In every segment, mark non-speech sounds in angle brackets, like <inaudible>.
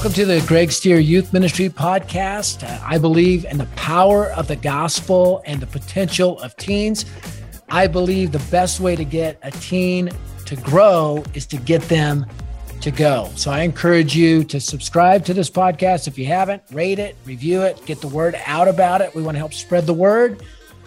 Welcome to the Greg Stier Youth Ministry Podcast. I believe in the power of the gospel and the potential of teens. I believe the best way to get a teen to grow is to get them to go. So I encourage you to subscribe to this podcast if you haven't, rate it, review it, get the word out about it. We want to help spread the word,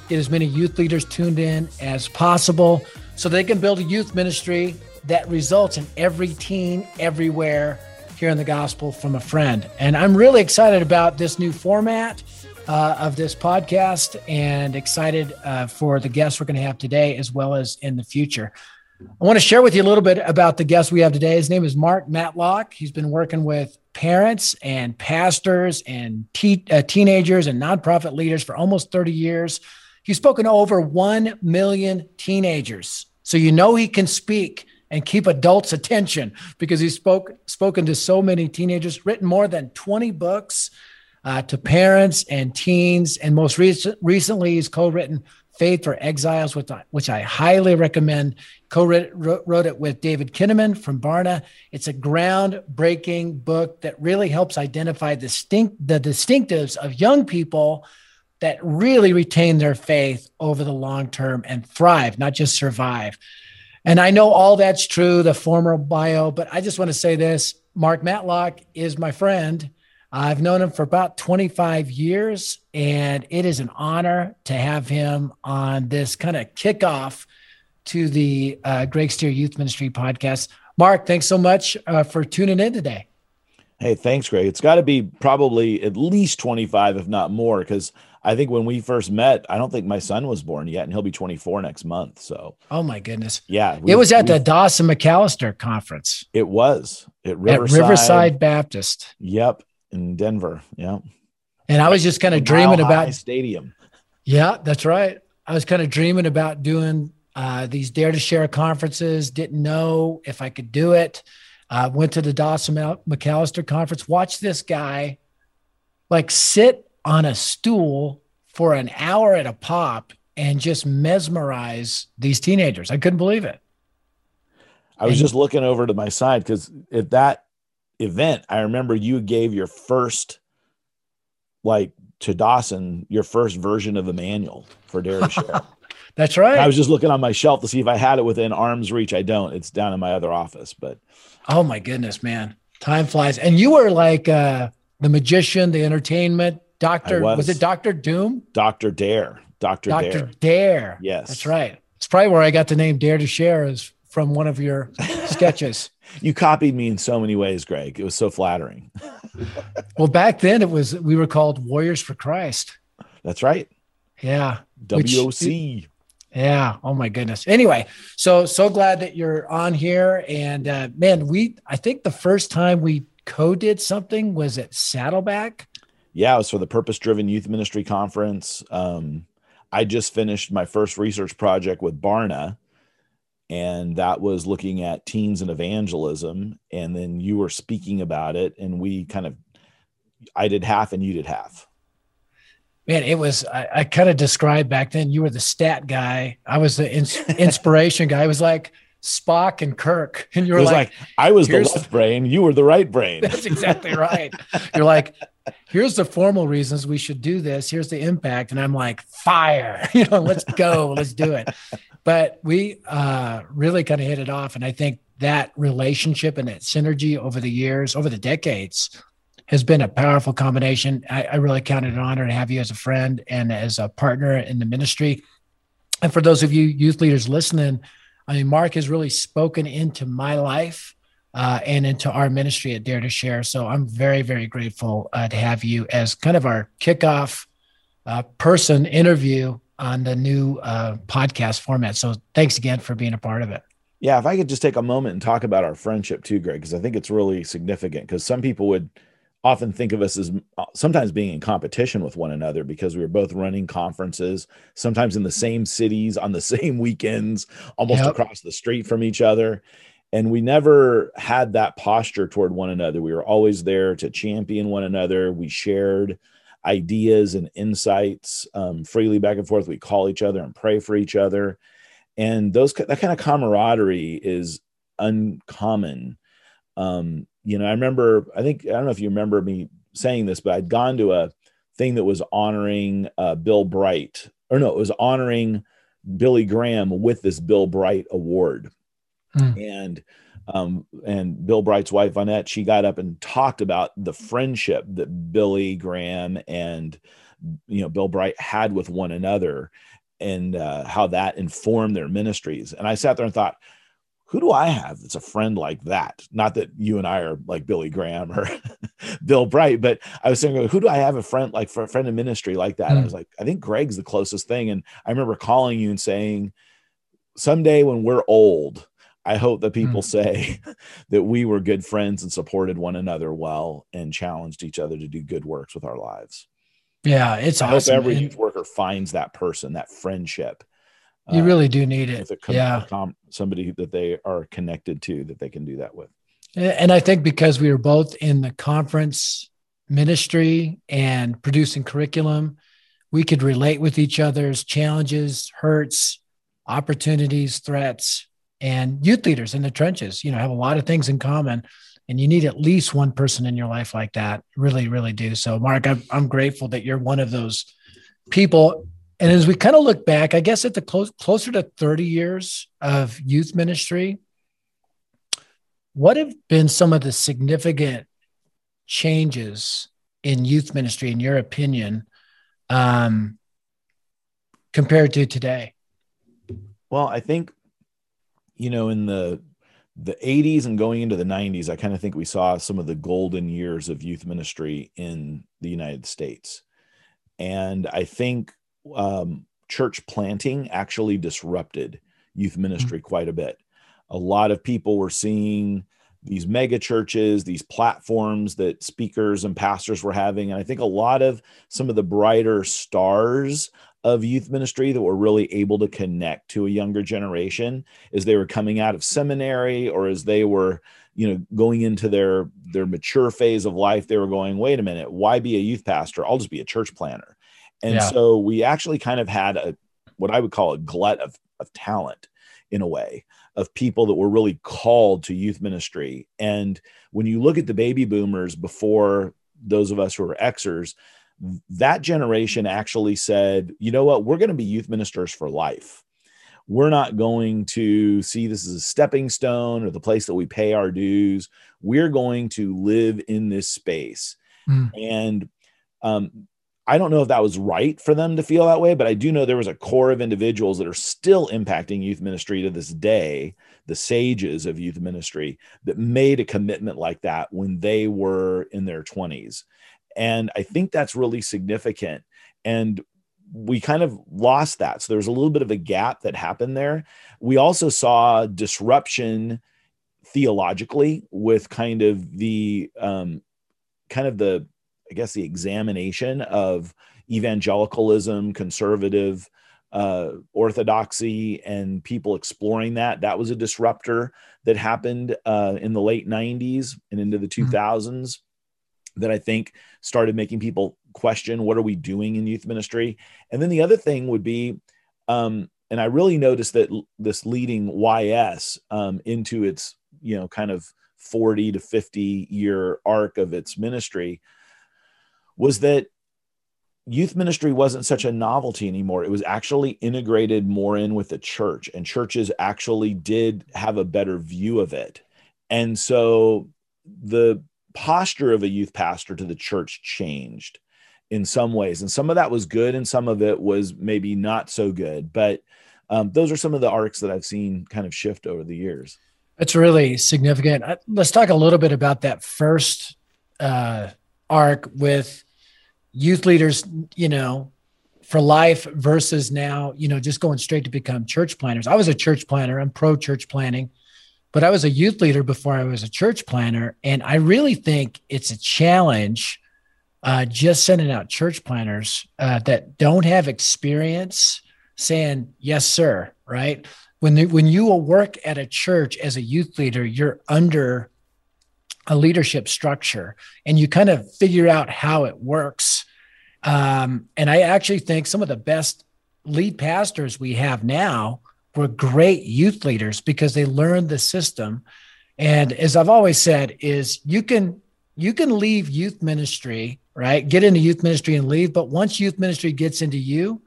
get as many youth leaders tuned in as possible so they can build a youth ministry that results in every teen everywhere hearing the gospel from a friend. And I'm really excited about this new format uh, of this podcast and excited uh, for the guests we're going to have today as well as in the future. I want to share with you a little bit about the guest we have today. His name is Mark Matlock. He's been working with parents and pastors and te- uh, teenagers and nonprofit leaders for almost 30 years. He's spoken to over 1 million teenagers. So you know he can speak and keep adults' attention because he's spoke, spoken to so many teenagers, written more than 20 books uh, to parents and teens. And most recent, recently, he's co written Faith for Exiles, which I, which I highly recommend. Co wrote it with David Kinnaman from Barna. It's a groundbreaking book that really helps identify the, distinct, the distinctives of young people that really retain their faith over the long term and thrive, not just survive. And I know all that's true, the former bio, but I just want to say this Mark Matlock is my friend. I've known him for about 25 years, and it is an honor to have him on this kind of kickoff to the uh, Greg Stier Youth Ministry podcast. Mark, thanks so much uh, for tuning in today. Hey, thanks, Greg. It's got to be probably at least 25, if not more, because I think when we first met, I don't think my son was born yet, and he'll be 24 next month. So, oh my goodness, yeah, it was at the Dawson McAllister conference. It was at Riverside, at Riverside Baptist. Yep, in Denver. Yeah. And I was just kind of dreaming about stadium. Yeah, that's right. I was kind of dreaming about doing uh, these Dare to Share conferences. Didn't know if I could do it. Uh, went to the Dawson McAllister conference. Watched this guy like sit on a stool for an hour at a pop and just mesmerize these teenagers. I couldn't believe it. I was and, just looking over to my side because at that event, I remember you gave your first, like to Dawson, your first version of the manual for Dare to Share. <laughs> That's right. I was just looking on my shelf to see if I had it within arm's reach. I don't. It's down in my other office, but oh my goodness, man, time flies. And you were like uh, the magician, the entertainment doctor. Was. was. it Doctor Doom? Doctor Dare. Doctor Dare. Dare. Yes, that's right. It's probably where I got the name Dare to Share is from one of your <laughs> sketches you copied me in so many ways, Greg. It was so flattering. <laughs> well, back then it was we were called Warriors for Christ. That's right. Yeah. WOC. Which, yeah. Oh my goodness. Anyway, so so glad that you're on here. And uh, man, we I think the first time we co-did something was at Saddleback. Yeah, it was for the Purpose Driven Youth Ministry Conference. Um, I just finished my first research project with Barna and that was looking at teens and evangelism and then you were speaking about it and we kind of i did half and you did half. Man it was i, I kind of described back then you were the stat guy. I was the ins- <laughs> inspiration guy. It was like spock and kirk and you were like, like, i was the left brain you were the right brain. That's exactly right. You're like here's the formal reasons we should do this here's the impact and i'm like fire <laughs> you know let's go let's do it but we uh, really kind of hit it off. And I think that relationship and that synergy over the years, over the decades, has been a powerful combination. I, I really count it an honor to have you as a friend and as a partner in the ministry. And for those of you youth leaders listening, I mean, Mark has really spoken into my life uh, and into our ministry at Dare to Share. So I'm very, very grateful uh, to have you as kind of our kickoff uh, person interview on the new uh, podcast format. So thanks again for being a part of it. Yeah, if I could just take a moment and talk about our friendship too, Greg, because I think it's really significant. Because some people would often think of us as uh, sometimes being in competition with one another because we were both running conferences, sometimes in the same cities on the <laughs> same weekends, almost yep. across the street from each other. And we never had that posture toward one another. We were always there to champion one another. We shared ideas and insights um, freely back and forth. We call each other and pray for each other, and those that kind of camaraderie is uncommon. Um, you know, I remember, I think, I don't know if you remember me saying this, but I'd gone to a thing that was honoring uh, Bill Bright, or no, it was honoring Billy Graham with this Bill Bright Award. Mm. And um, and Bill Bright's wife, Vonette, she got up and talked about the friendship that Billy Graham and you know Bill Bright had with one another and uh, how that informed their ministries. And I sat there and thought, who do I have that's a friend like that? Not that you and I are like Billy Graham or <laughs> Bill Bright, but I was saying, who do I have a friend like for a friend of ministry like that? Mm. I was like, I think Greg's the closest thing. And I remember calling you and saying, someday when we're old, I hope that people mm. say <laughs> that we were good friends and supported one another well and challenged each other to do good works with our lives. Yeah, it's I awesome. hope every youth worker finds that person, that friendship you uh, really do need it. Com- yeah. Com- somebody that they are connected to that they can do that with. And I think because we were both in the conference ministry and producing curriculum, we could relate with each other's challenges, hurts, opportunities, threats, and youth leaders in the trenches, you know, have a lot of things in common. And you need at least one person in your life like that. Really, really do. So, Mark, I'm, I'm grateful that you're one of those people and as we kind of look back, I guess at the close, closer to 30 years of youth ministry, what have been some of the significant changes in youth ministry, in your opinion, um, compared to today? Well, I think, you know, in the the 80s and going into the 90s, I kind of think we saw some of the golden years of youth ministry in the United States. And I think um, church planting actually disrupted youth ministry mm-hmm. quite a bit. A lot of people were seeing these mega churches, these platforms that speakers and pastors were having. And I think a lot of some of the brighter stars of youth ministry that were really able to connect to a younger generation as they were coming out of seminary or as they were you know going into their their mature phase of life they were going wait a minute why be a youth pastor i'll just be a church planner and yeah. so we actually kind of had a what I would call a glut of, of talent in a way of people that were really called to youth ministry. And when you look at the baby boomers before those of us who are Xers, that generation actually said, you know what, we're going to be youth ministers for life. We're not going to see this as a stepping stone or the place that we pay our dues. We're going to live in this space. Mm. And um, I don't know if that was right for them to feel that way, but I do know there was a core of individuals that are still impacting youth ministry to this day, the sages of youth ministry that made a commitment like that when they were in their 20s. And I think that's really significant. And we kind of lost that. So there's a little bit of a gap that happened there. We also saw disruption theologically with kind of the um, kind of the I guess, the examination of evangelicalism, conservative uh, orthodoxy, and people exploring that. That was a disruptor that happened uh, in the late 90s and into the 2000s mm-hmm. That I think started making people question what are we doing in youth ministry. And then the other thing would be, um, and I really noticed that this leading YS um, into its, you know, kind of 40 to 50 year arc of its ministry was that youth ministry wasn't such a novelty anymore. It was actually integrated more in with the church, and churches actually did have a better view of it. And so the posture of a youth pastor to the church changed in some ways. And some of that was good, and some of it was maybe not so good. But um, those are some of the arcs that I've seen kind of shift over the years. That's really significant. Uh, let's talk a little bit about that first uh, arc with youth leaders, you know, for life versus now, you know, just going straight to become church planners. I was a church planner, I'm pro church planning, but I was a youth leader before I was a church planner. And I really think it's a challenge uh, just sending out church planners uh, that don't have experience saying, yes, sir, right? When, when you will work at a church as a youth leader, you're under a leadership structure and you kind of figure out how it works. Um, and I actually think some of the best lead pastors we have now were great youth leaders because they learned the system And as I've always said, is you can you can leave youth ministry, right? Get into youth ministry and leave, but once youth ministry gets into you,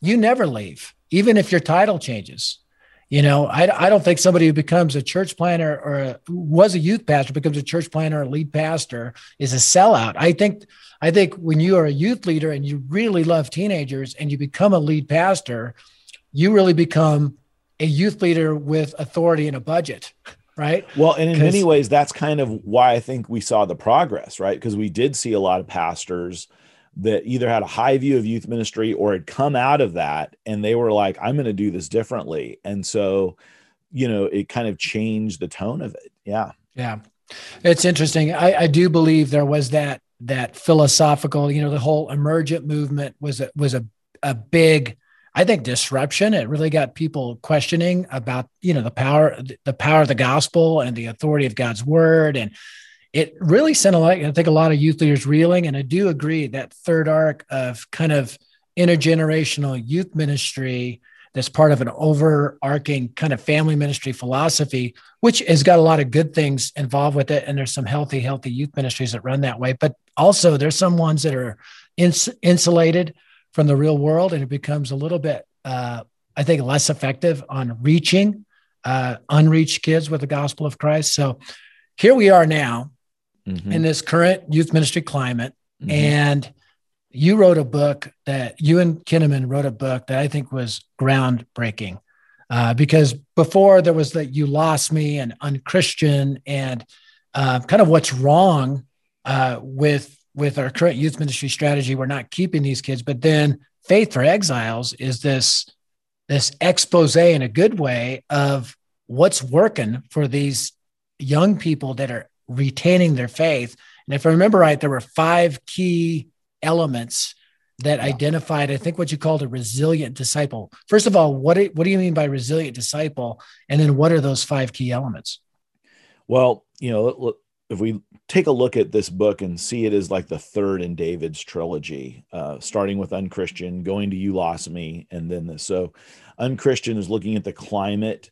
you never leave, even if your title changes. You know, I, I don't think somebody who becomes a church planter or a, was a youth pastor becomes a church planter or a lead pastor is a sellout. I think I think when you are a youth leader and you really love teenagers and you become a lead pastor, you really become a youth leader with authority and a budget, right? Well, and in many ways, that's kind of why I think we saw the progress, right? Because we did see a lot of pastors that either had a high view of youth ministry or had come out of that and they were like, I'm going to do this differently. And so, you know, it kind of changed the tone of it. Yeah. Yeah. It's interesting. I, I do believe there was that that philosophical, you know, the whole emergent movement was a was a, a big I think disruption. It really got people questioning about, you know, the power, the power of the gospel and the authority of God's word. And it really sent a lot, I think a lot of youth leaders reeling. And I do agree that third arc of kind of intergenerational youth ministry that's part of an overarching kind of family ministry philosophy, which has got a lot of good things involved with it. And there's some healthy, healthy youth ministries that run that way. But also there's some ones that are ins- insulated from the real world and it becomes a little bit uh, i think less effective on reaching uh, unreached kids with the gospel of christ so here we are now mm-hmm. in this current youth ministry climate mm-hmm. and you wrote a book that you and kinnaman wrote a book that i think was groundbreaking uh, because before there was that you lost me and unchristian and uh, kind of what's wrong uh, with with our current youth ministry strategy, we're not keeping these kids. But then Faith for Exiles is this this expose in a good way of what's working for these young people that are retaining their faith. And if I remember right, there were five key elements that yeah. identified, I think, what you called a resilient disciple. First of all, what do, what do you mean by resilient disciple? And then what are those five key elements? Well, you know, if we take a look at this book and see it as like the third in David's trilogy, uh, starting with Unchristian, going to You Lost Me, and then this. So, Unchristian is looking at the climate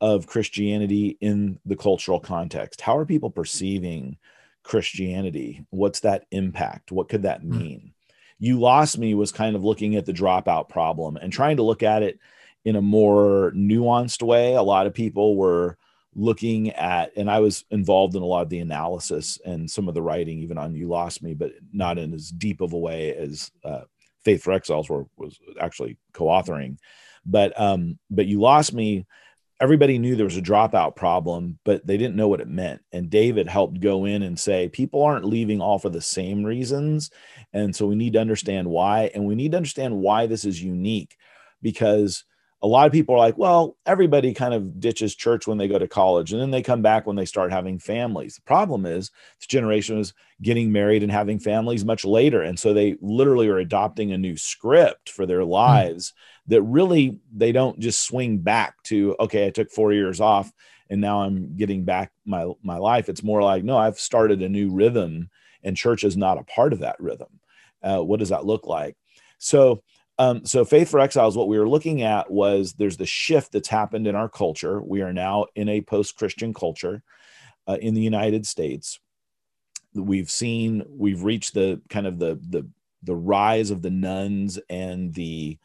of Christianity in the cultural context. How are people perceiving Christianity? What's that impact? What could that hmm. mean? Mm. You Lost Me was kind of looking at the dropout problem and trying to look at it in a more nuanced way. A lot of people were looking at and i was involved in a lot of the analysis and some of the writing even on you lost me but not in as deep of a way as uh, faith for exiles were, was actually co-authoring. But um but you lost me everybody knew there was a dropout problem but they didn't know what it meant. And david helped go in and say people aren't leaving all for the same reasons. And so we need to understand why and we need to understand why this is unique because a lot of people are like, well, everybody kind of ditches church when they go to college and then they come back when they start having families. The problem is this generation is getting married and having families much later. And so they literally are adopting a new script for their hmm. lives mm. that really they don't just swing back to, okay, I took four years off and now I'm getting back my, my life. It's more like, no, I've started a new rhythm and church is not a part of that rhythm. Uh, what does that look like? So um, so, Faith for Exiles, what we were looking at was there's the shift that's happened in our culture. We are now in a post Christian culture uh, in the United States. We've seen, we've reached the kind of the, the, the rise of the nuns and the,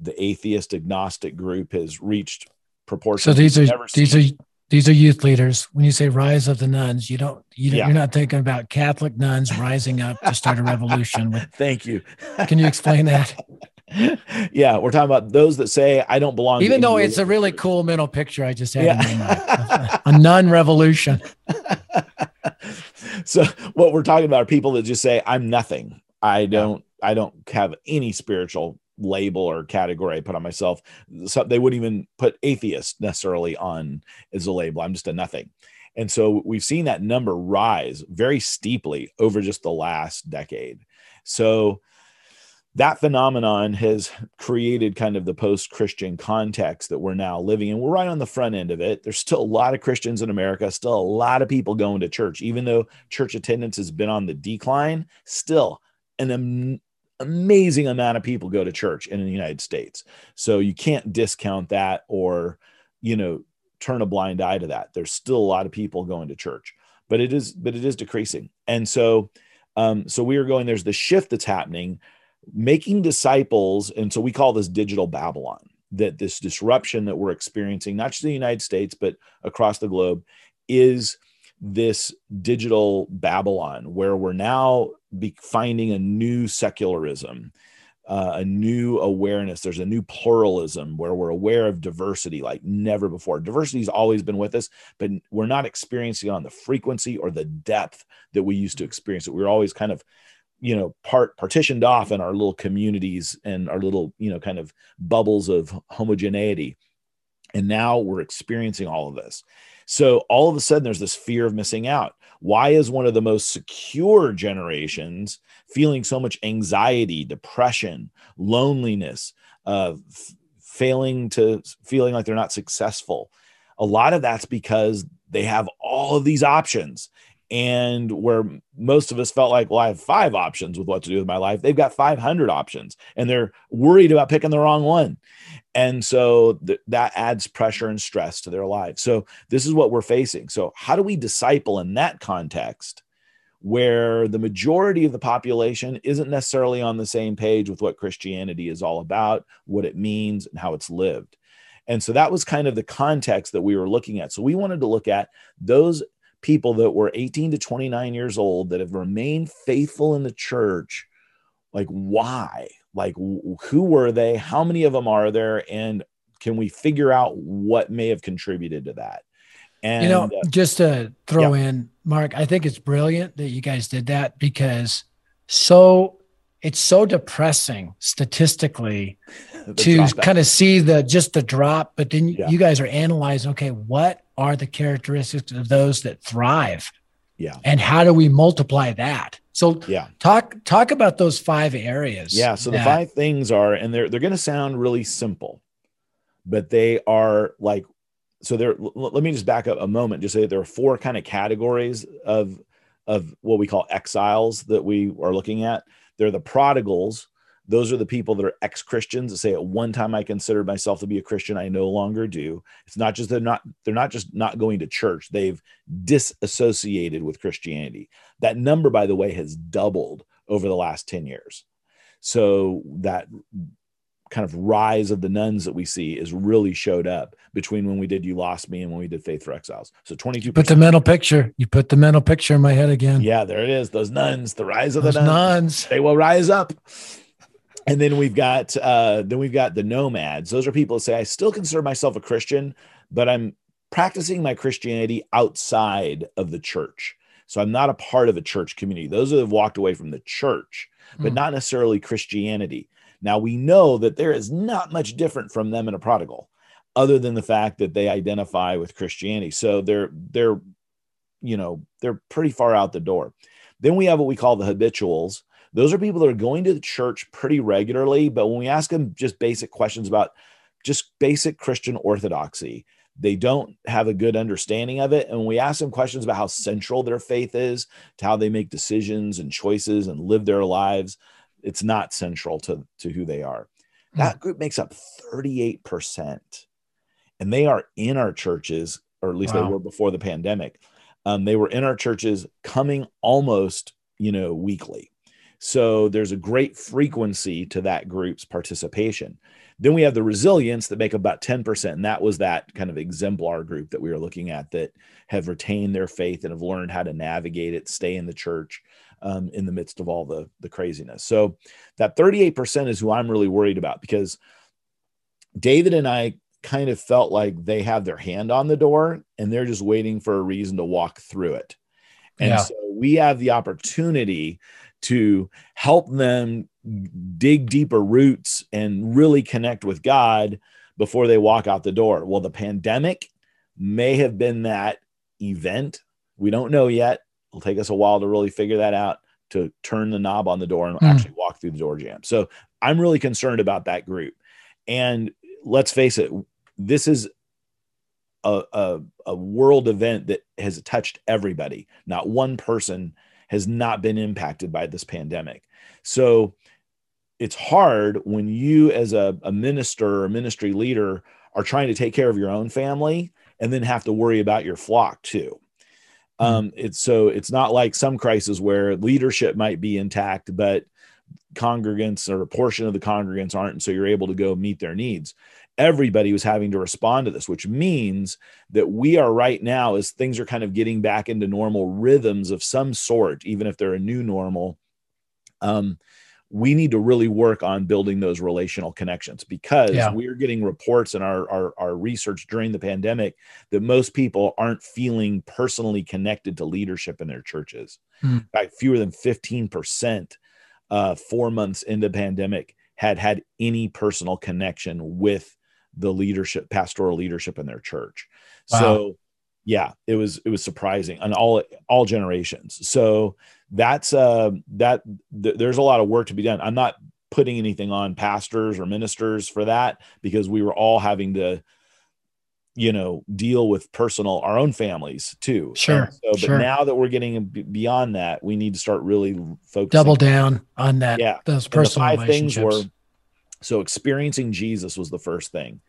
the atheist agnostic group has reached proportions. So these are, these are, these are youth leaders. When you say rise of the nuns, you don't, you yeah. you're not thinking about Catholic nuns rising up to start a <laughs> revolution. With, Thank you. Can you explain that? <laughs> <laughs> yeah, we're talking about those that say I don't belong. Even though it's a really cool mental picture, I just had yeah. a, <laughs> a nun revolution. <laughs> so what we're talking about are people that just say I'm nothing. I don't. I don't have any spiritual label or category I put on myself. So they wouldn't even put atheist necessarily on as a label. I'm just a nothing. And so we've seen that number rise very steeply over just the last decade. So that phenomenon has created kind of the post Christian context that we're now living in. We're right on the front end of it. There's still a lot of Christians in America, still a lot of people going to church, even though church attendance has been on the decline, still an am- amazing amount of people go to church in the United States. So you can't discount that or, you know, turn a blind eye to that. There's still a lot of people going to church, but it is but it is decreasing. And so um, so we are going. There's the shift that's happening, making disciples, and so we call this digital Babylon. That this disruption that we're experiencing, not just in the United States but across the globe, is this digital Babylon where we're now be finding a new secularism uh, a new awareness. There's a new pluralism where we're aware of diversity like never before. Diversity has always been with us, but we're not experiencing on the frequency or the depth that we used to experience it. We are always kind of, you know, part partitioned off in our little communities and our little, you know, kind of bubbles of homogeneity. And now we're experiencing all of this. So all of a sudden, there's this fear of missing out. Why is one of the most secure generations feeling so much anxiety, depression, loneliness, uh, f- failing to feeling like they're not successful? A lot of that's because they have all of these options. And where most of us felt like, well, I have five options with what to do with my life, they've got 500 options and they're worried about picking the wrong one. And so th- that adds pressure and stress to their lives. So this is what we're facing. So how do we disciple in that context where the majority of the population isn't necessarily on the same page with what christianity is all about what it means and how it's lived? And so that was kind of the context that we were looking at. So we wanted to look at those people that were 18 to 29 years old that have remained faithful in the church like why? Like who were they? How many of them are there? And can we figure out what may have contributed to that? And you know uh, just to throw yeah. in mark i think it's brilliant that you guys did that because so it's so depressing statistically <laughs> to kind of see the just the drop but then yeah. you guys are analyzing okay what are the characteristics of those that thrive yeah and how do we multiply that so yeah, talk talk about those five areas. Yeah. So that- the five things are, and they're they're going to sound really simple, but they are like so. There. Let me just back up a moment. Just say there are four kind of categories of of what we call exiles that we are looking at. They're the prodigals, those are the people that are ex-christians that say at one time i considered myself to be a christian i no longer do. It's not just they're not they're not just not going to church. They've disassociated with christianity. That number by the way has doubled over the last 10 years. So that kind of rise of the nuns that we see is really showed up between when we did you lost me and when we did faith for exiles. So 22 put the mental picture. You put the mental picture in my head again. Yeah there it is. Those nuns the rise of those the nones. nuns. They will rise up and then we've got uh, then we've got the nomads. Those are people that say I still consider myself a Christian, but I'm practicing my Christianity outside of the church. So I'm not a part of a church community. Those that have walked away from the church, but mm. not necessarily Christianity. Now we know that there is not much different from them in a prodigal, other than the fact that they identify with Christianity. So they're they're you know they're pretty far out the door. Then we have what we call the habituals, those are people that are going to the church pretty regularly, but when we ask them just basic questions about just basic Christian orthodoxy, they don't have a good understanding of it. And when we ask them questions about how central their faith is to how they make decisions and choices and live their lives, it's not central to, to who they are. Hmm. That group makes up 38%. And they are in our churches, or at least wow. they were before the pandemic. Um, they were in our churches coming almost, you know, weekly. So there's a great frequency to that group's participation. Then we have the resilience that make up about 10%. And that was that kind of exemplar group that we were looking at that have retained their faith and have learned how to navigate it, stay in the church um, in the midst of all the, the craziness. So that 38% is who I'm really worried about because David and I kind of felt like they have their hand on the door and they're just waiting for a reason to walk through it. And yeah. so we have the opportunity to help them dig deeper roots and really connect with God before they walk out the door. Well, the pandemic may have been that event. We don't know yet. It'll take us a while to really figure that out to turn the knob on the door and mm. actually walk through the door jamb. So I'm really concerned about that group. And let's face it, this is a, a, a world event that has touched everybody. Not one person has not been impacted by this pandemic. So it's hard when you, as a, a minister or ministry leader, are trying to take care of your own family and then have to worry about your flock too. Hmm. Um, it's so it's not like some crises where leadership might be intact, but congregants or a portion of the congregants aren't, and so you're able to go meet their needs. Everybody was having to respond to this, which means that we are right now, as things are kind of getting back into normal rhythms of some sort, even if they're a new normal. Um, we need to really work on building those relational connections because yeah. we're getting reports in our, our, our research during the pandemic that most people aren't feeling personally connected to leadership in their churches. Hmm. In fact, fewer than 15% uh, four months into pandemic had had any personal connection with the leadership, pastoral leadership in their church. Wow. So yeah, it was it was surprising on all all generations. So that's uh that th- there's a lot of work to be done. I'm not putting anything on pastors or ministers for that because we were all having to you know deal with personal our own families too sure so but sure. now that we're getting beyond that we need to start really focusing double down on that yeah those personal five things were so experiencing jesus was the first thing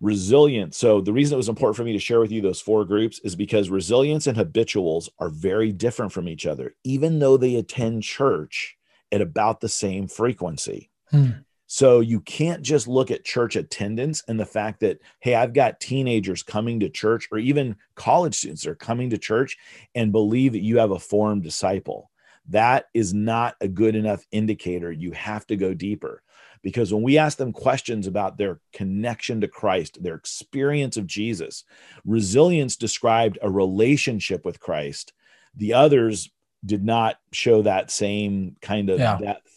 resilience so the reason it was important for me to share with you those four groups is because resilience and habituals are very different from each other even though they attend church at about the same frequency hmm. So you can't just look at church attendance and the fact that, hey, I've got teenagers coming to church or even college students that are coming to church and believe that you have a formed disciple. That is not a good enough indicator. You have to go deeper because when we ask them questions about their connection to Christ, their experience of Jesus, resilience described a relationship with Christ. The others did not show that same kind of yeah. depth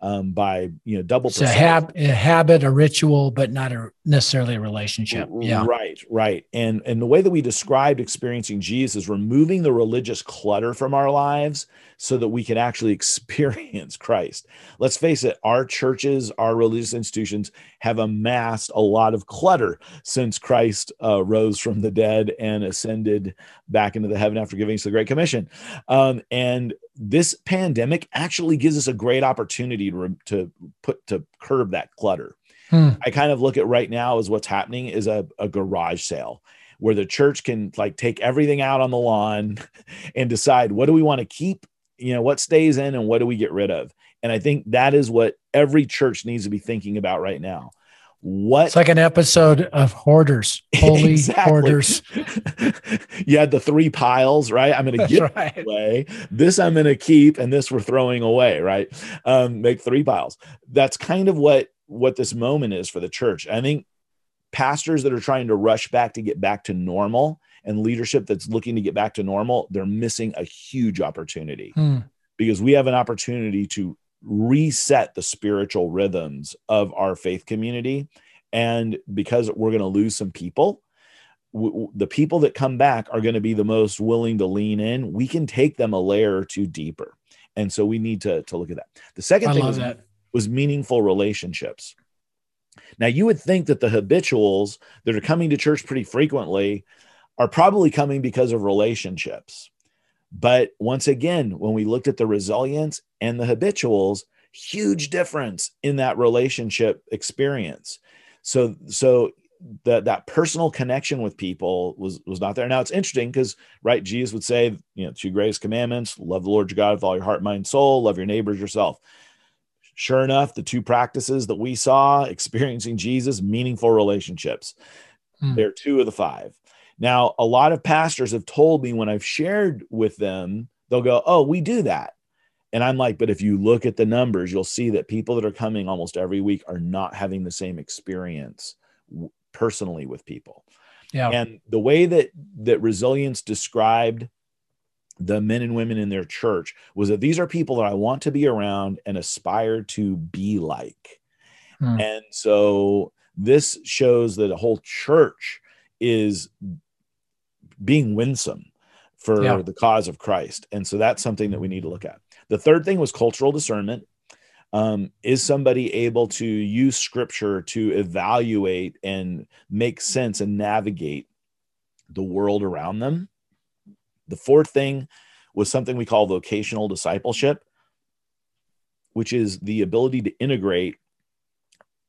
um, by you know double. It's a, hab- a habit, a ritual, but not a necessarily a relationship. Yeah, right, right. And and the way that we described experiencing Jesus is removing the religious clutter from our lives so that we can actually <laughs> experience Christ. Let's face it, our churches, our religious institutions have amassed a lot of clutter since Christ uh, rose from the dead and ascended back into the heaven after giving us the Great Commission. Um, and this pandemic actually gives us a great opportunity to, to put to curb that clutter. Hmm. I kind of look at right now as what's happening is a, a garage sale where the church can like take everything out on the lawn <laughs> and decide what do we want to keep you know what stays in and what do we get rid of and i think that is what every church needs to be thinking about right now what it's like an episode of hoarders. <laughs> Holy hoarders. <laughs> You had the three piles right? I'm gonna give right. away. This i'm gonna keep and this we're throwing away right? Um, make three piles. That's kind of what what this moment is for the church. I think pastors that are trying to rush back to get back to normal and leadership that's looking to get back to normal, they're missing a huge opportunity. Hmm. because we have an opportunity to reset the spiritual rhythms of our faith community. And because we're going to lose some people, w- the people that come back are going to be the most willing to lean in. We can take them a layer or two deeper. And so we need to, to look at that. The second I thing was, was meaningful relationships. Now, you would think that the habituals that are coming to church pretty frequently are probably coming because of relationships. But once again, when we looked at the resilience and the habituals, huge difference in that relationship experience. So, so that that personal connection with people was was not there. Now it's interesting because right, Jesus would say, you know, two greatest commandments: love the Lord your God with all your heart, mind, soul, love your neighbors yourself. Sure enough, the two practices that we saw <laughs> experiencing Jesus, meaningful relationships. Hmm. They're two of the five. Now, a lot of pastors have told me when I've shared with them, they'll go, Oh, we do that. And I'm like, but if you look at the numbers, you'll see that people that are coming almost every week are not having the same experience personally with people. Yeah. And the way that that resilience described the men and women in their church was that these are people that I want to be around and aspire to be like. Hmm. And so this shows that a whole church is being winsome for yeah. the cause of Christ. And so that's something that we need to look at. The third thing was cultural discernment. Um, is somebody able to use scripture to evaluate and make sense and navigate the world around them? The fourth thing was something we call vocational discipleship, which is the ability to integrate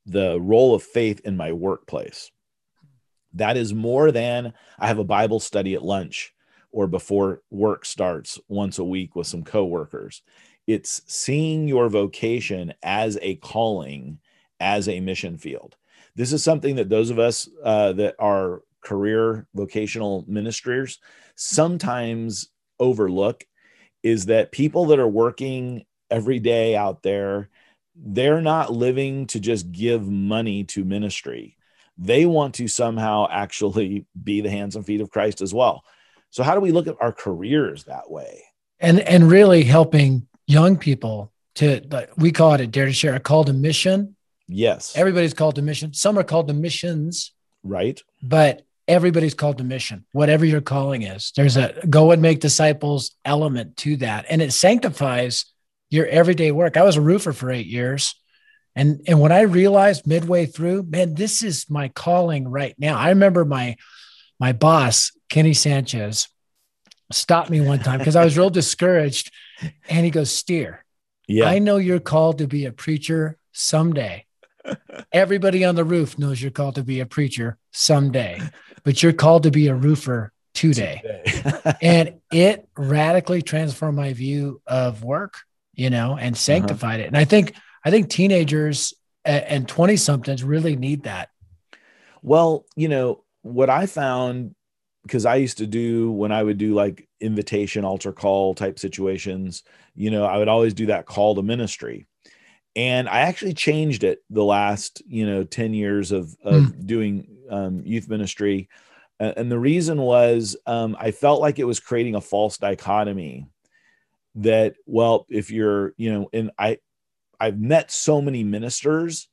the role of faith in my workplace. That is more than I have a Bible study at lunch or before work starts once a week with some coworkers. It's seeing your vocation as a calling, as a mission field. This is something that those of us uh, that are career vocational ministers sometimes overlook is that people that are working every day out there they're not living to just give money to ministry they want to somehow actually <laughs> be the hands and feet of Christ as well. So how do we look at our careers that way? And and really helping young people to like, we call it a dare to share a call to mission. Yes. Everybody's called to mission. Some are called to missions. Right. But everybody's called to mission, whatever your calling is. There's a go and make disciples element to that. And it sanctifies your everyday work. I was a roofer for eight years. And and when I realized midway through, man, this is my calling right now. I remember my my boss, Kenny Sanchez, stopped me one time because I was real <laughs> discouraged. And he goes, Stier. Yeah. I know you're called to be a preacher someday. Everybody on the roof knows you're called to be a preacher someday, but you're called to be a roofer today. today. and it radically transformed my view of work, you know, and uh-huh. sanctified uh-huh. it. And I think I think teenagers and 20 somethings really need that. Well, you know, what I found because I used to do when I would do like invitation altar call type situations, you know, I would always do that call to ministry. And I actually changed it the last, you know, 10 years of, of mm. doing um, youth ministry. And the reason was um, I felt like it was creating a false dichotomy that, well, if you're, you know, and I, I've met so many ministers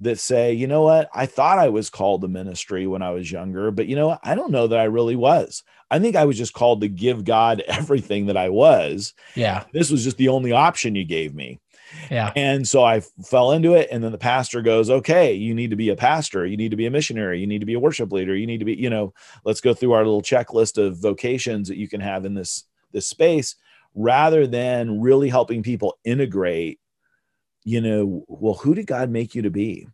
that say, you know what, I thought I was called to ministry when I was younger, but you know what, I don't know that I really was. I think I was just called to give God <laughs> everything that I was. Yeah. This was just the only option you gave me. Yeah. And so I fell into it. And then the pastor goes, okay, you need to be a pastor. You need to be a missionary. You need to be a worship leader. You need to be, you know, let's go through our little checklist of vocations that you can have in this, this space rather than really helping people integrate you know, well, who did God make you to be?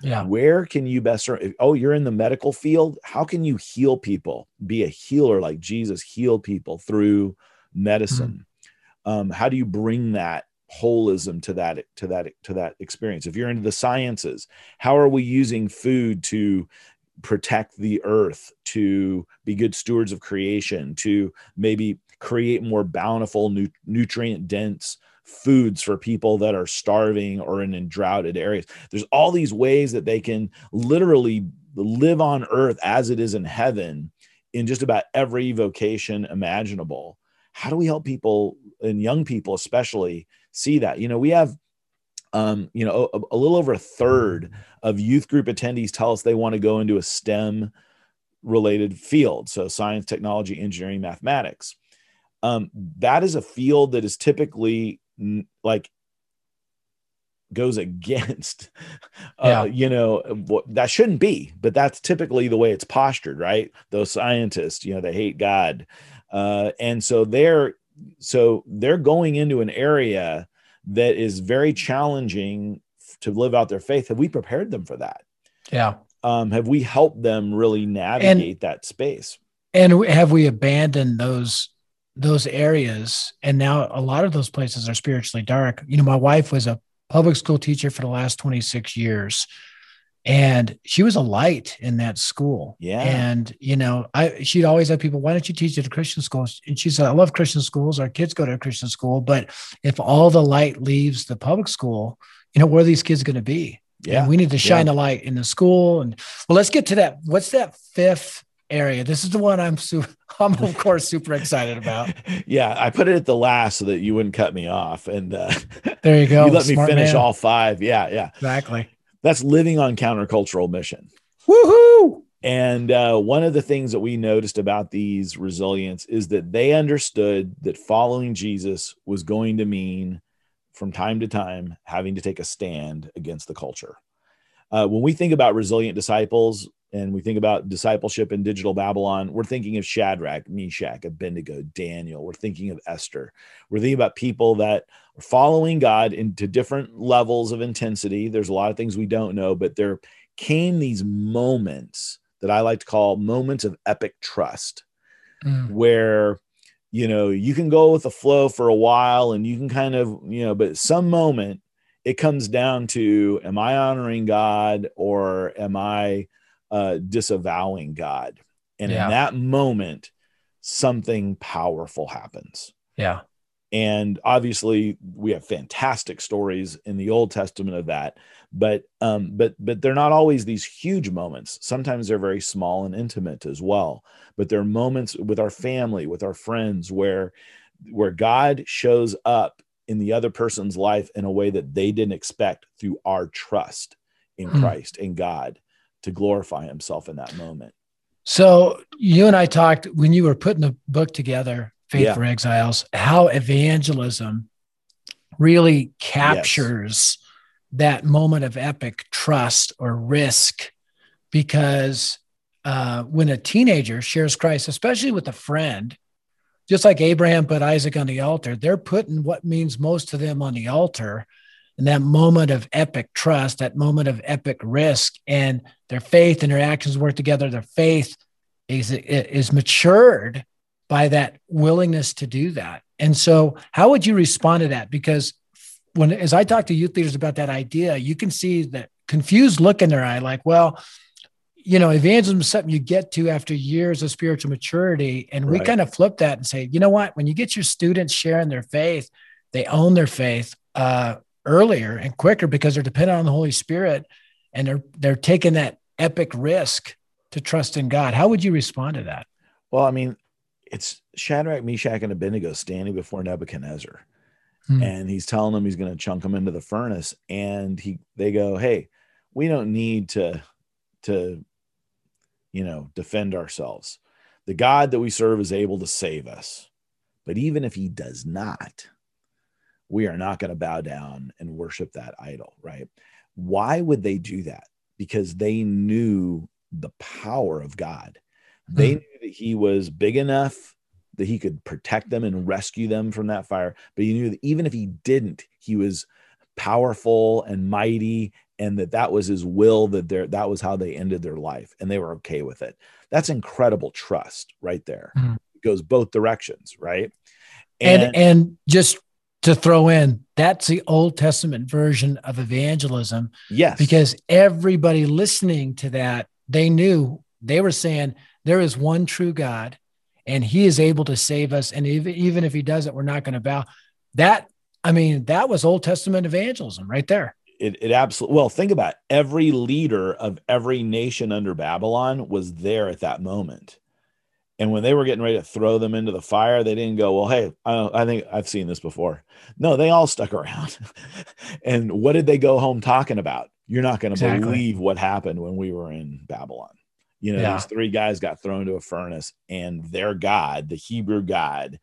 Yeah. Where can you best? Oh, you're in the medical field. How can you heal people? Be a healer like Jesus healed people through medicine. Mm-hmm. Um, how do you bring that holism to that to that to that experience? If you're into the sciences, how are we using food to protect the earth, to be good stewards of creation, to maybe create more bountiful, nu- nutrient dense foods for people that are starving or in in droughted areas. There's all these ways that they can literally live on earth as it is in heaven in just about every vocation imaginable. How do we help people and young people especially see that? You know, we have um, you know, a, a little over a third of youth group attendees tell us they want to go into a STEM related field. So science, technology, engineering, mathematics. Um, that is a field that is typically like goes against <laughs> uh, yeah. you know what that shouldn't be but that's typically the way it's postured right? Those scientists you know they hate god. Uh, and so they're so they're going into an area that is very challenging to live out their faith. Have we prepared them for that? Yeah. Um, have we helped them really navigate and, that space? And have we abandoned those those areas. And now a lot of those places are spiritually dark. You know my wife was a public school teacher for the last 26 years and she was a light in that school. Yeah. And you know i she'd always have people why don't you teach at a christian school? And she said i love christian schools. Our kids go to a christian school but if all the light leaves the public school you know where are these kids going to be yeah. and we need to shine yeah. a light in the school. And well let's get to that. What's that fifth area. This is the one I'm super, <laughs> I'm of course super excited about. <laughs> yeah, I put it at the last so that you wouldn't cut me off, and uh, <laughs> there you go. you let Smart me finish man. all five. Yeah, yeah, exactly. That's living on countercultural mission. Woohoo! And uh, one of the things that we noticed about these resilience is that they understood that following Jesus was going to mean, from time to time, having to take a stand against the culture. Uh, when we think about resilient disciples, and we think about discipleship in digital Babylon, we're thinking of Shadrach, Meshach, Abednego, Daniel. We're thinking of Esther. We're thinking about people that are following God into different levels of intensity. There's a lot of things we don't know, but there came these moments that I like to call moments of epic trust, Mm. where you know you can go with the flow for a while and you can kind of you know, but some moment it comes down to am I honoring God or am I uh, disavowing God? And Yeah. in that moment, something powerful happens. Yeah. And obviously, we have fantastic stories in the Old Testament of that, but um, but but they're not always these huge moments. Sometimes they're very small and intimate as well. But they're moments with our family, with our friends, where where God shows up in the other person's life in a way that they didn't expect through our trust in Hmm. Christ and God to glorify Himself in that moment. So you and I talked when you were putting the book together, Faith Yeah. for Exiles, how evangelism really captures that moment of epic trust or risk. Because uh, when a teenager shares Christ, especially with a friend, just like Abraham put Isaac on the altar, they're putting what means most to them on the altar. And that moment of epic trust, that moment of epic risk, and their faith and their actions work together. Their faith is is matured by that willingness to do that. And so, how would you respond to that? Because when as I talk to youth leaders about that idea, you can see that confused look in their eye, like, well, you know, evangelism is something you get to after years of spiritual maturity. And we Right. kind of flip that and say, you know what? When you get your students sharing their faith, they own their faith uh, earlier and quicker because they're dependent on the Holy Spirit and they're they're taking that epic risk to trust in God. How would you respond to that? Well, I mean, it's Shadrach, Meshach, and Abednego standing before Nebuchadnezzar. Hmm. and he's telling them he's going to chunk them into the furnace and he they go hey we don't need to to you know defend ourselves. The god that we serve is able to save us. But even if he does not we are not going to bow down and worship that idol right? Why would they do that? Because they knew the power of god. They Hmm. knew that he was big enough that he could protect them and rescue them from that fire. But he knew that even if he didn't, he was powerful and mighty, and that that was his will. That there, that was how they ended their life, and they were okay with it. That's incredible trust right there. Mhm. It goes both directions, right? And, and just to throw in, that's the Old Testament version of evangelism yes, because everybody listening to that, they knew they were saying there is one true God and he is able to save us. And even, even if he doesn't, we're not going to bow. That, I mean, that was Old Testament evangelism right there. It, it absolutely well think about it. every leader of every nation under babylon was there at that moment and when they were getting ready to throw them into the fire they didn't go well hey i, I think i've seen this before no they all stuck around <laughs> and what did they go home talking about you're not going to Exactly. believe what happened when we were in babylon you know Yeah. these three guys got thrown into a furnace and their god the hebrew god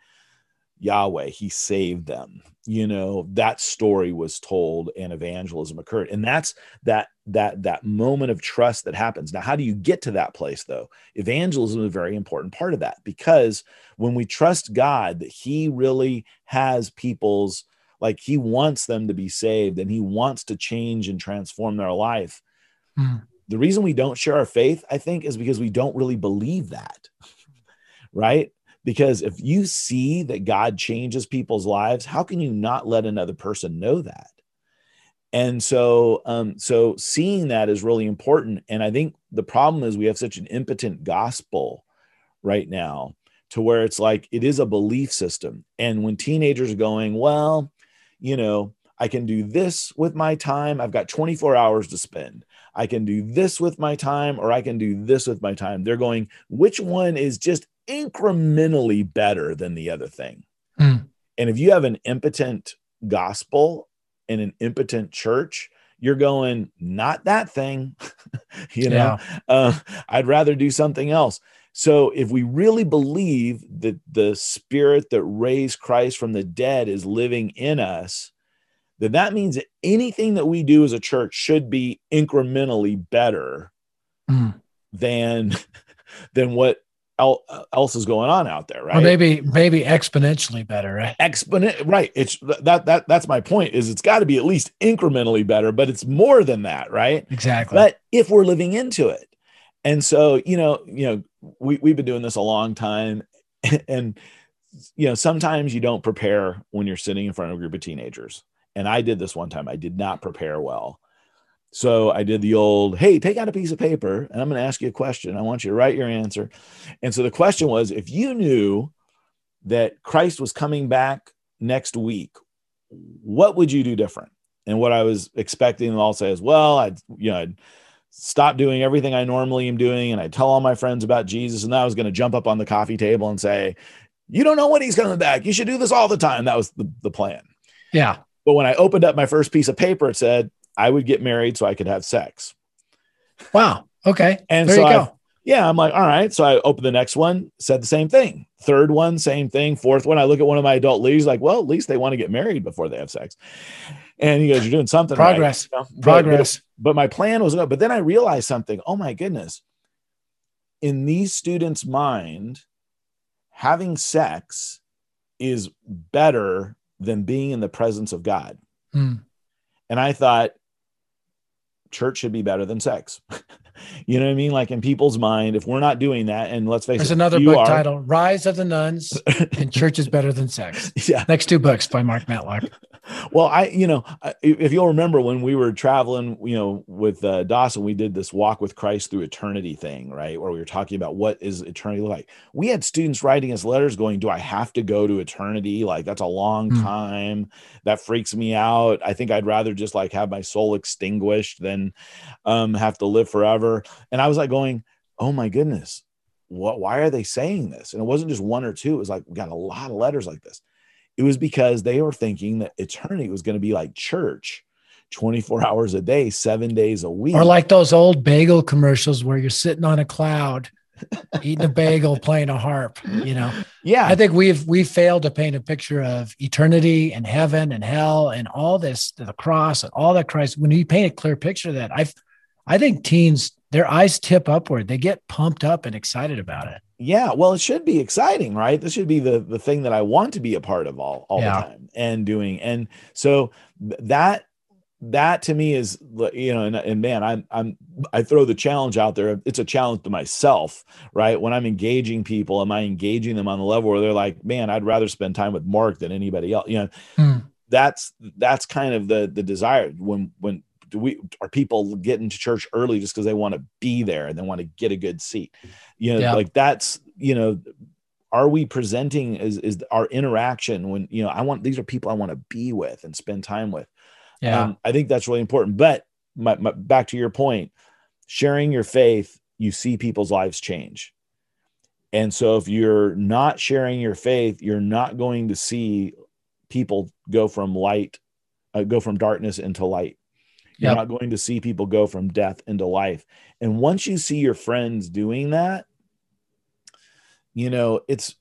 Yahweh, he saved them. You know, that story was told and evangelism occurred. And that's that that that moment of trust that happens. Now, how do you get to that place though? Evangelism is a very important part of that because when we trust God that he really has people's like he wants them to be saved and he wants to change and transform their life. Hmm. The reason we don't share our faith, I think, is because we don't really believe that. <laughs> right? Because if you see that God changes people's lives, how can you not let another person know that? And so, um, so seeing that is really important. And I think the problem is we have such an impotent gospel right now to where it's like it is a belief system. And when teenagers are going, well, you know, I can do this with my time. I've got 24 hours to spend. I can do this with my time, or I can do this with my time. They're going, which one is just incrementally better than the other thing? Hmm. And if you have an impotent gospel and an impotent church, you're going, not that thing. <laughs> you know, uh, I'd rather do something else. So if we really believe that the spirit that raised Christ from the dead is living in us, then that means that anything that we do as a church should be incrementally better Hmm. than <laughs> than what el- else is going on out there, right? Or maybe, maybe exponentially better, right? exponent right it's that that that's my point is it's got to be at least incrementally better but it's more than that right Exactly. but if we're living into it and so you know you know we, we've been doing this a long time <laughs> and you know sometimes you don't prepare when you're sitting in front of a group of teenagers and i did this one time i did not prepare well so i did the old hey take out a piece of paper and i'm going to ask you a question i want you to write your answer and so the question was if you knew that christ was coming back next week what would you do different and what i was expecting them all say is well i'd you know i'd stop doing everything I normally am doing and I tell all my friends about Jesus. And I was going to jump up on the coffee table and say, You don't know when he's coming back. You should do this all the time. That was the, the plan. Yeah. But when I opened up my first piece of paper, it said I would get married so I could have sex. Wow. Okay. And there so you I, yeah, I'm like, all right. So I opened the next one, said the same thing. Third one, same thing. Fourth one, I look at one of my adult leaders, like, well, at least they want to get married before they have sex. And he goes, You're doing something. Progress. Right. You know? Progress. But, but, my plan was no. But then I realized something. Oh my goodness. In these students' mind, having sex is better than being in the presence of God. Hmm. And I thought, church should be better than sex. <laughs> you know what I mean? Like in people's mind, if we're not doing that, and let's face it, There's it, another book are- title, Rise of the Nuns <laughs> and Church is Better Than Sex. Yeah. Next two books by Mark Matlock. Well, I, you know, if you'll remember when we were traveling, you know, with uh, Dawson, we did this walk with Christ through eternity thing, right? Where we were talking about what is eternity like. We had students writing us letters going, Do I have to go to eternity? Like, that's a long Hmm. time. That freaks me out. I think I'd rather just like have my soul extinguished than um, have to live forever. And I was like, going, Oh my goodness, what, why are they saying this? And it wasn't just one or two, it was like, we got a lot of letters like this it was because they were thinking that eternity was going to be like church 24 <laughs> hours a day, seven days a week. Or like those old bagel commercials where you're sitting on a cloud, <laughs> eating a bagel, playing a harp, you know. yeah. I think we've we've failed to paint a picture of eternity and heaven and hell and all this, the cross and all that Christ. When you paint a clear picture of that, I I think teens, their eyes tip upward. They get pumped up and excited about it. yeah. Well, it should be exciting, right? This should be the, the thing that I want to be a part of all, all Yeah. the time and doing. And so that, that to me is, you know, and, and man, I'm, I'm, I throw the challenge out there. It's a challenge to myself, right? When I'm engaging people, am I engaging them on the level where they're like, man, I'd rather spend time with Mark than anybody else, you know, Hmm. that's that's kind of the the desire when when do we are people getting to church early just because they want to be there and they want to get a good seat you know Yeah. like that's you know are we presenting is is our interaction when you know i want these are people i want to be with and spend time with Yeah. um, i think that's really important but my, my, back to your point sharing your faith you see people's lives change and so if you're not sharing your faith you're not going to see people go from light uh, go from darkness into light you're Yep. not going to see people go from death into life and once you see your friends doing that you know it's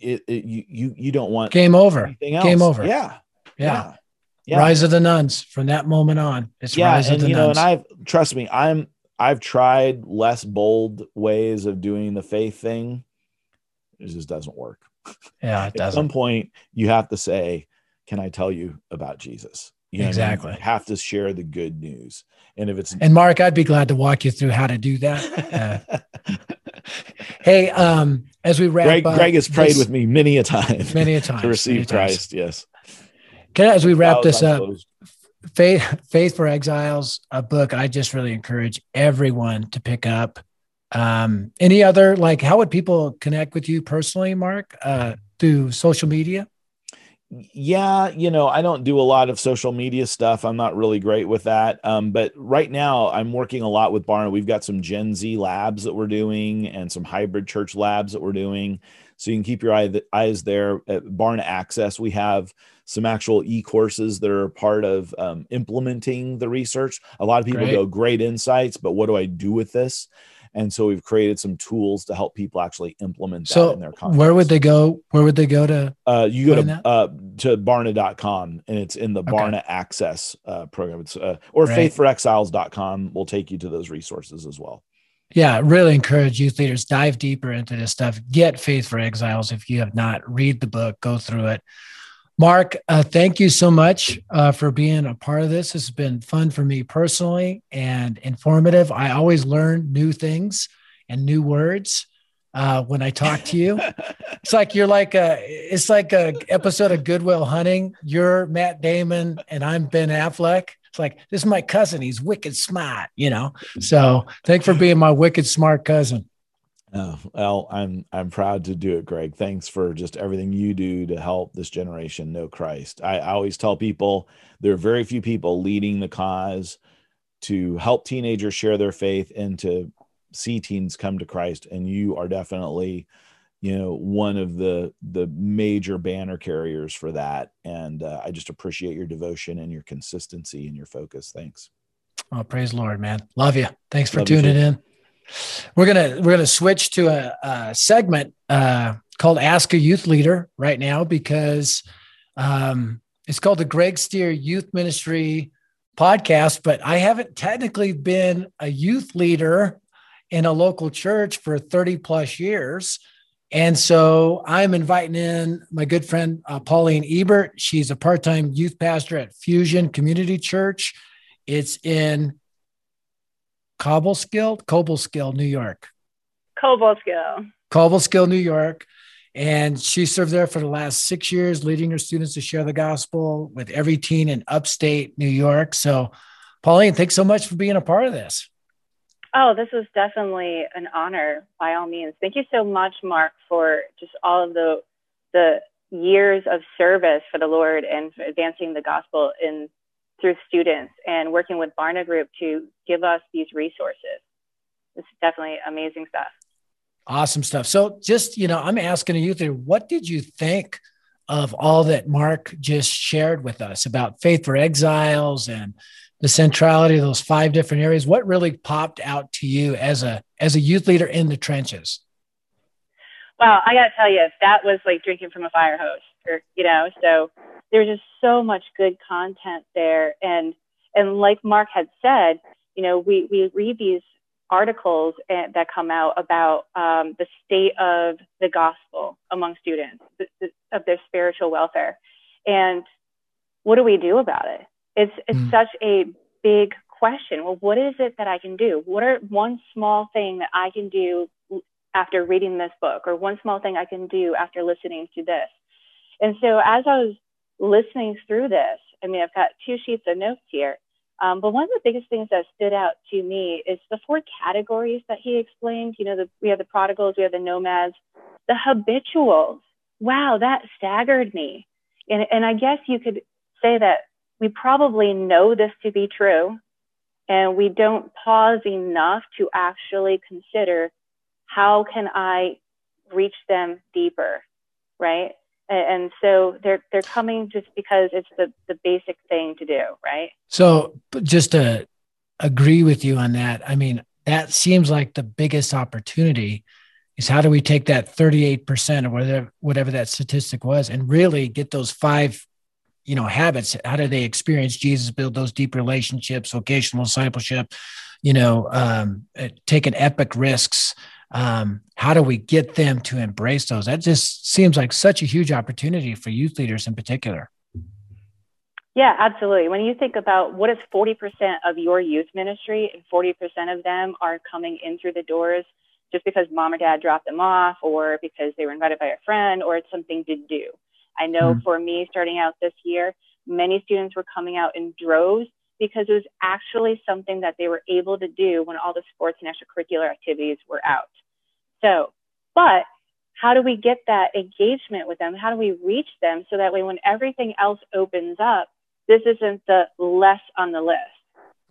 it, it you you you don't want Game over. anything else Game over. yeah Yeah. yeah. Rise of the nuns. From that moment on, it's yeah rise of the you know nuns. and i've trust me i'm i've tried less bold ways of doing the faith thing it just doesn't work yeah, it at some doesn't. point you have to say can i tell you about jesus you know what I mean? Exactly. You have to share the good news and if it's And Mark, I'd be glad to walk you through how to do that. <laughs> Uh, hey, um, as we wrap greg up, greg has prayed this- with me many a time many a time <laughs> to receive many times. christ yes Can, as we wrap this up. Faith, Faith for Exiles, a book I just really encourage everyone to pick up. Um, any other like how would people connect with you personally, Mark? Uh, through social media? Yeah you know i don't do a lot of social media stuff. I'm not really great with that um, but right now i'm working a lot with barna. We've got some gen z labs that we're doing and some hybrid church labs that we're doing. So you can keep your eye, eyes there at barna access. We have some actual e-courses that are part of um, implementing the research. A lot of people Great. go great insights but what do i do with this and so we've created some tools to help people actually implement that So in their content. where would they go? Where would they go to? Uh, you go to that? uh, to barna.com and it's in the Okay. Barna Access uh, program. It's uh, or Right. faithforexiles.com will take you to those resources as well. Yeah, really encourage youth leaders dive deeper into this stuff. Get Faith for Exiles if you have not. Read the book, go through it. Mark, uh, thank you so much uh, for being a part of this. It's been fun for me personally and informative. I always learn new things and new words uh, when I talk to you. <laughs> it's like you're like a it's like a episode of Good Will Hunting. You're Matt Damon and I'm Ben Affleck. It's like this is my cousin. He's wicked smart, you know. So thanks for being my wicked smart cousin. Oh, well, I'm I'm proud to do it, Greg. Thanks for just everything you do to help this generation know Christ. I, I always tell people there are very few people leading the cause to help teenagers share their faith and to see teens come to Christ, and you are definitely, you know, one of the the major banner carriers for that. And uh, I just appreciate your devotion and your consistency and your focus. Thanks. Oh, praise Lord, man. Love you. Thanks for Love tuning in. We're gonna we're gonna switch to a, a segment uh, called Ask a Youth Leader right now because um, it's called the Greg Stier Youth Ministry podcast. But I haven't technically been a youth leader in a local church for 30 plus years. And so I'm inviting in my good friend uh, Pauline Ebert. She's a part time youth pastor at Fusion Community Church. It's in Cobleskill, Cobleskill, New York. Cobleskill. Cobleskill, New York. And she served there for the last six years, leading her students to share the gospel with every teen in upstate New York. So, Pauline, thanks so much for being a part of this. Oh, this was definitely an honor by all means. Thank you so much, Mark, for just all of the the years of service for the Lord and advancing the gospel in through students and working with Barna Group to give us these resources. It's definitely amazing stuff. Awesome stuff. So, just you know, I'm asking you there, what did you think of all that Mark just shared with us about faith for exiles and the centrality of those five different areas? What really popped out to you as a as a youth leader in the trenches? Well, I got to tell you, that was like drinking from a fire hose, or you know. So there's just so much good content there. And, and like Mark had said, you know, we, we read these articles that come out about um, the state of the gospel among students, the, the, of their spiritual welfare. And what do we do about it? It's, it's mm. such a big question. Well, what is it that I can do? What are one small thing that I can do after reading this book, or one small thing I can do after listening to this? And so, as I was listening through this, I mean, I've got two sheets of notes here. Um, but one of the biggest things that stood out to me is the four categories that he explained. You know, the, we have the prodigals, we have the nomads, the habituals. Wow, that staggered me. And, and I guess you could say that we probably know this to be true, and we don't pause enough to actually consider how can I reach them deeper, right? And so they're they're coming just because it's the the basic thing to do right? So just to agree with you on that i mean that seems like the biggest opportunity is how do we take that 38% or whatever whatever that statistic was and really get those five you know habits? How do they experience jesus build those deep relationships vocational discipleship you know um, taking epic risks um, how do we get them to embrace those that just seems like such a huge opportunity for youth leaders in particular yeah absolutely when you think about what is 40% of your youth ministry and 40% of them are coming in through the doors just because mom or dad dropped them off or because they were invited by a friend or it's something to do i know mm-hmm. for me starting out this year many students were coming out in droves because it was actually something that they were able to do when all the sports and extracurricular activities were out. So, but how do we get that engagement with them? How do we reach them so that way when everything else opens up, this isn't the less on the list?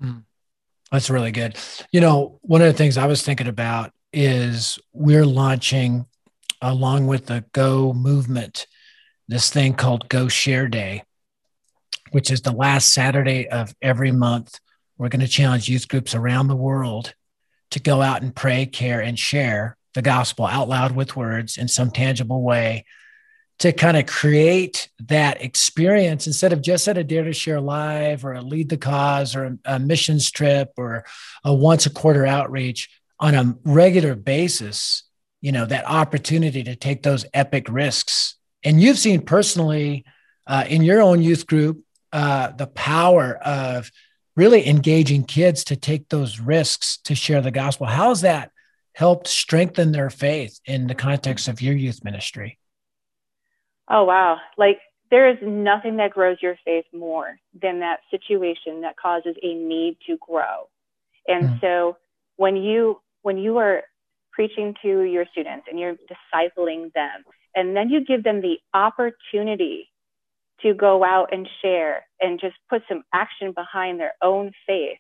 Mm, that's really good. You know, one of the things I was thinking about is we're launching along with the Go movement this thing called Go Share Day which is the last Saturday of every month. We're going to challenge youth groups around the world to go out and pray, care, and share the gospel out loud with words in some tangible way to kind of create that experience instead of just at a dare to share live or a lead the cause or a, a missions trip or a once a quarter outreach on a regular basis you know that opportunity to take those epic risks and you've seen personally uh, in your own youth group uh, the power of really engaging kids to take those risks to share the gospel. how's that helped strengthen their faith in the context of your youth ministry? Oh, wow. Like, there is nothing that grows your faith more than that situation that causes a need to grow. And mm. so when you when you are preaching to your students and you're discipling them and then you give them the opportunity to go out and share and just put some action behind their own faith,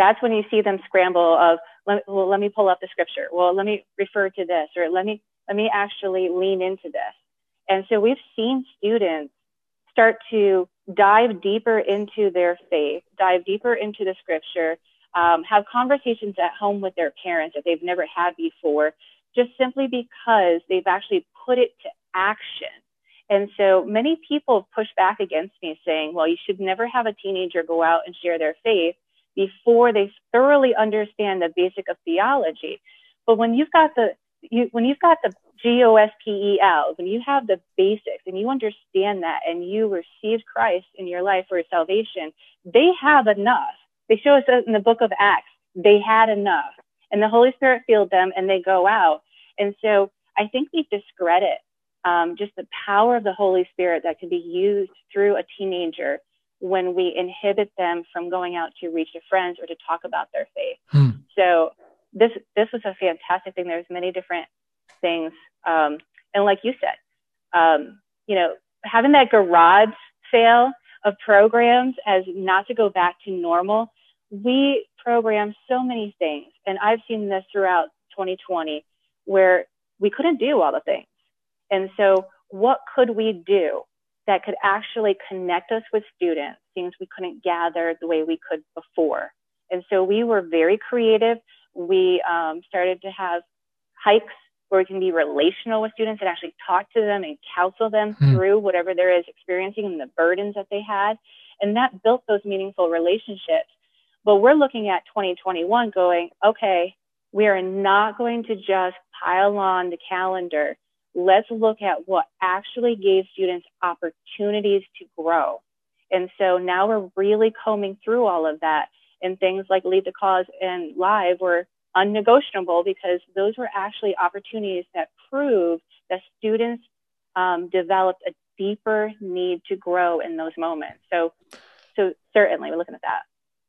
that's when you see them scramble of, well, let me pull up the scripture. Well, let me refer to this, or let me, let me actually lean into this. And so we've seen students start to dive deeper into their faith, dive deeper into the scripture, um, have conversations at home with their parents that they've never had before, just simply because they've actually put it to action. And so many people push back against me saying, well, you should never have a teenager go out and share their faith before they thoroughly understand the basic of theology. But when you've got the you, when you've got the G O S P E L, when you have the basics and you understand that and you received Christ in your life for salvation, they have enough. They show us in the book of Acts, they had enough. And the Holy Spirit filled them and they go out. And so I think we discredit um, just the power of the Holy Spirit that can be used through a teenager when we inhibit them from going out to reach their friends or to talk about their faith. Hmm. So this this was a fantastic thing. There's many different things, um, and like you said, um, you know, having that garage sale of programs as not to go back to normal. We program so many things, and I've seen this throughout 2020 where we couldn't do all the things. And so, what could we do that could actually connect us with students, things we couldn't gather the way we could before? And so, we were very creative. We um, started to have hikes where we can be relational with students and actually talk to them and counsel them hmm. through whatever there is experiencing and the burdens that they had. And that built those meaningful relationships. But we're looking at 2021 going, okay, we are not going to just pile on the calendar let's look at what actually gave students opportunities to grow. And so now we're really combing through all of that. And things like Lead the Cause and Live were unnegotiable because those were actually opportunities that proved that students um, developed a deeper need to grow in those moments. So, so certainly we're looking at that.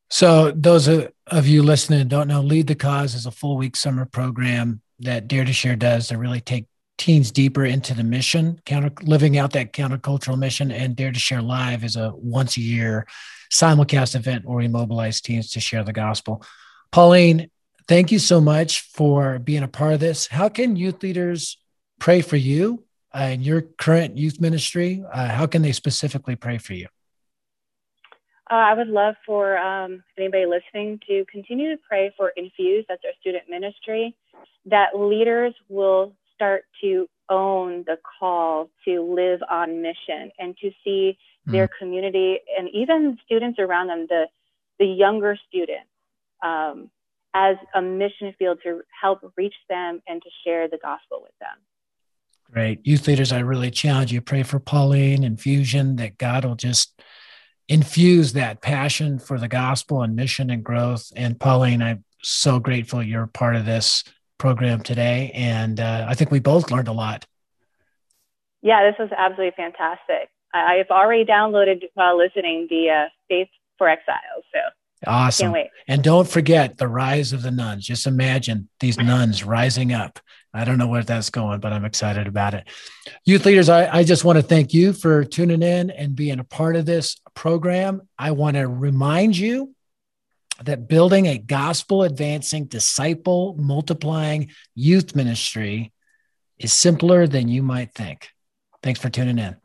So, those of you listening don't know, Lead the Cause is a full week summer program that Dare to Share does to really take teens deeper into the mission, counter living out that countercultural mission. And Dare to Share Live is a once a year simulcast event where we mobilize teens to share the gospel. Pauline, thank you so much for being a part of this. How can youth leaders pray for you in your current youth ministry? Uh, how can they specifically pray for you? Uh, I would love for um, anybody listening to continue to pray for Infuse, that's our student ministry, that leaders will start to own the call to live on mission and to see mm. their community and even students around them, the, the younger students, um, as a mission field to help reach them and to share the gospel with them. Great. Youth leaders, I really challenge you pray for Pauline and Fusion that God will just infuse that passion for the gospel and mission and growth. And Pauline, I'm so grateful you're part of this program today. And uh, I think we both learned a lot. Yeah, this was absolutely fantastic. I, have already downloaded while listening the uh, Faith for Exiles. So awesome. Can't wait. And don't forget the rise of the nuns. Just imagine these nuns rising up. I don't know where that's going, but I'm excited about it. Youth leaders, I, I just want to thank you for tuning in and being a part of this program. I want to remind you that building a gospel advancing, disciple multiplying youth ministry is simpler than you might think. Thanks for tuning in.